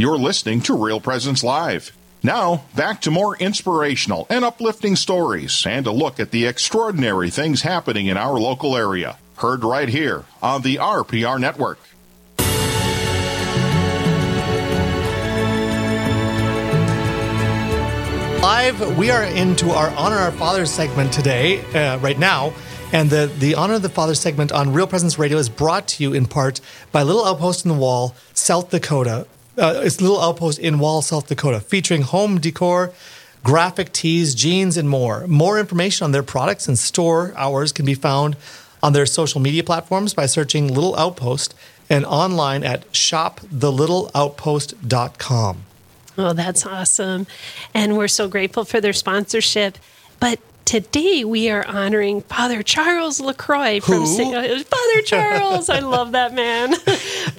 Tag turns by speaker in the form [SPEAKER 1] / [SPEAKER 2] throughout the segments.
[SPEAKER 1] You're listening to Real Presence Live. Now, back to more inspirational and uplifting stories and a look at the extraordinary things happening in our local area. Heard right here on the RPR Network.
[SPEAKER 2] Live, we are into our Honor Our Fathers segment today, uh, right now. And the, the Honor the Father segment on Real Presence Radio is brought to you in part by Little Outpost in the Wall, South Dakota. Uh, it's Little Outpost in Wall, South Dakota, featuring home decor, graphic tees, jeans, and more. More information on their products and store hours can be found on their social media platforms by searching Little Outpost and online at shopthelittleoutpost.com.
[SPEAKER 3] Oh, that's awesome. And we're so grateful for their sponsorship. But today we are honoring Father Charles LaCroix from. Uh, Father Charles. I love that man.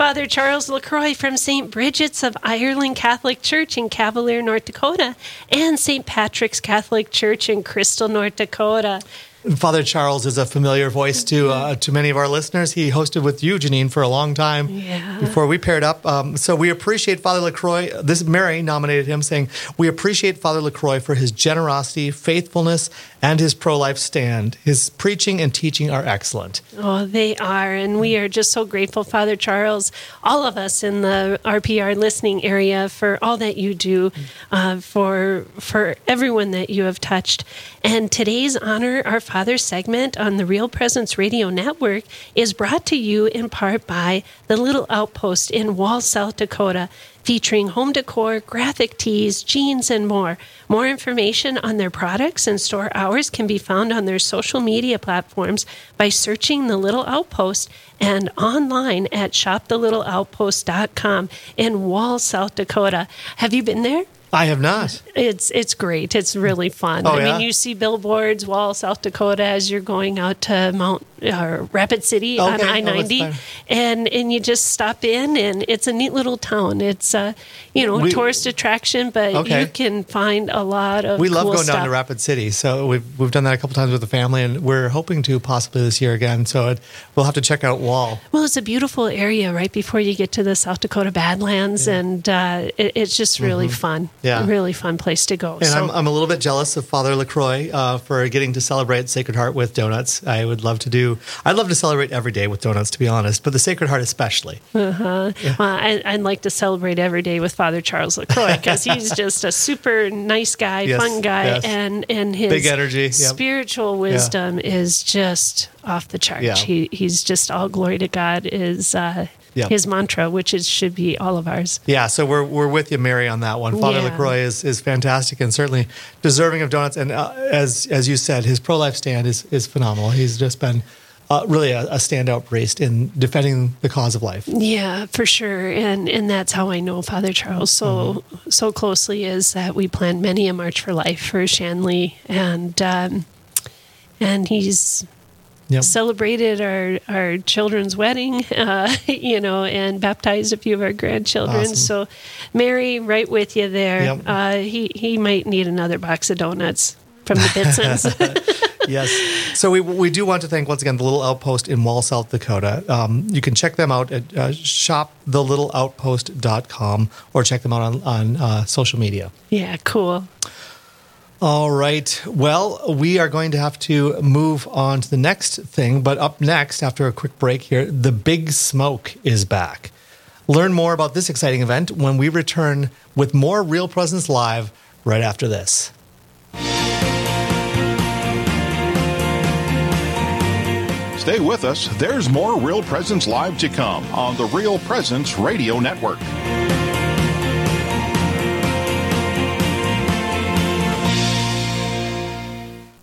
[SPEAKER 3] Father Charles LaCroix from St. Bridget's of Ireland Catholic Church in Cavalier, North Dakota, and St. Patrick's Catholic Church in Crystal, North Dakota.
[SPEAKER 2] Father Charles is a familiar voice to uh, to many of our listeners. He hosted with you, Janine, for a long time
[SPEAKER 3] Yeah.
[SPEAKER 2] before we paired up. Um, so we appreciate Father Lacroix. This Mary nominated him, saying we appreciate Father Lacroix for his generosity, faithfulness, and his pro life stand. His preaching and teaching are excellent.
[SPEAKER 3] Oh, they are. And we are just so grateful, Father Charles, all of us in the RPR listening area for all that you do, uh, for, for everyone that you have touched. And today's Honor Our Father segment on the Real Presence Radio Network is brought to you in part by the Little Outpost in Wall, South Dakota featuring home decor, graphic tees, jeans, and more. More information on their products and store hours can be found on their social media platforms by searching The Little Outpost and online at shopthelittleoutpost.com in Wall, South Dakota. Have you been there?
[SPEAKER 2] I have not.
[SPEAKER 3] It's it's great. It's really fun.
[SPEAKER 2] Oh,
[SPEAKER 3] I
[SPEAKER 2] yeah?
[SPEAKER 3] mean, you see billboards, Wall, South Dakota, as you're going out to Mount uh, Rapid City on
[SPEAKER 2] Okay. Oh,
[SPEAKER 3] I ninety, and and you just stop in, and it's a neat little town. It's a you know
[SPEAKER 2] We-
[SPEAKER 3] tourist attraction, but
[SPEAKER 2] Okay.
[SPEAKER 3] you can find a lot of
[SPEAKER 2] We love
[SPEAKER 3] cool
[SPEAKER 2] going down to Rapid City, so we've we've done that a couple times with the family, and we're hoping to possibly this year again. So it, we'll have to check out Wall.
[SPEAKER 3] Well, it's a beautiful area right before you get to the South Dakota Badlands, and uh, it, it's just really fun.
[SPEAKER 2] Yeah.
[SPEAKER 3] a really fun place to go.
[SPEAKER 2] And
[SPEAKER 3] so,
[SPEAKER 2] I'm, I'm a little bit jealous of Father Lacroix uh, for getting to celebrate Sacred Heart with donuts. I would love to do. I'd love to celebrate every day with donuts, to be honest, but the Sacred Heart especially.
[SPEAKER 3] Well, I, I'd like to celebrate every day with Father Charles Lacroix because he's just a super nice guy,
[SPEAKER 2] Yes,
[SPEAKER 3] fun guy,
[SPEAKER 2] yes.
[SPEAKER 3] and and his
[SPEAKER 2] Big energy, yep.
[SPEAKER 3] spiritual wisdom is just off the charts.
[SPEAKER 2] Yeah.
[SPEAKER 3] He he's just all glory to God is uh,
[SPEAKER 2] Yep.
[SPEAKER 3] his mantra, which is should be all of ours.
[SPEAKER 2] Yeah, so we're, we're with you, Mary, on that one. Father
[SPEAKER 3] Yeah.
[SPEAKER 2] Lacroix is, is fantastic and certainly deserving of donuts. And uh, as as you said, his pro life stand is, is phenomenal. He's just been uh, really a, a standout priest in defending the cause of life.
[SPEAKER 3] Yeah, for sure, and and that's how I know Father Charles so
[SPEAKER 2] Mm-hmm.
[SPEAKER 3] so closely is that we planned many a March for Life for Shanley, and um, and he's
[SPEAKER 2] Yep.
[SPEAKER 3] celebrated our our children's wedding, uh, you know, and baptized a few of our grandchildren.
[SPEAKER 2] Awesome.
[SPEAKER 3] So, Mary, right with you there.
[SPEAKER 2] Yep.
[SPEAKER 3] Uh, he he might need another box of donuts from the Bitsons.
[SPEAKER 2] yes. So we, we do want to thank once again the Little Outpost in Wall, South Dakota. Um, you can check them out at uh, shopthelittleoutpost.com or check them out on, on uh, social media.
[SPEAKER 3] yeah, cool.
[SPEAKER 2] All right. Well, we are going to have to move on to the next thing. But up next, after a quick break here, the Big Smoke is back. Learn more about this exciting event when we return with more Real Presence Live right after this.
[SPEAKER 1] Stay with us. There's more Real Presence Live to come on the Real Presence Radio Network.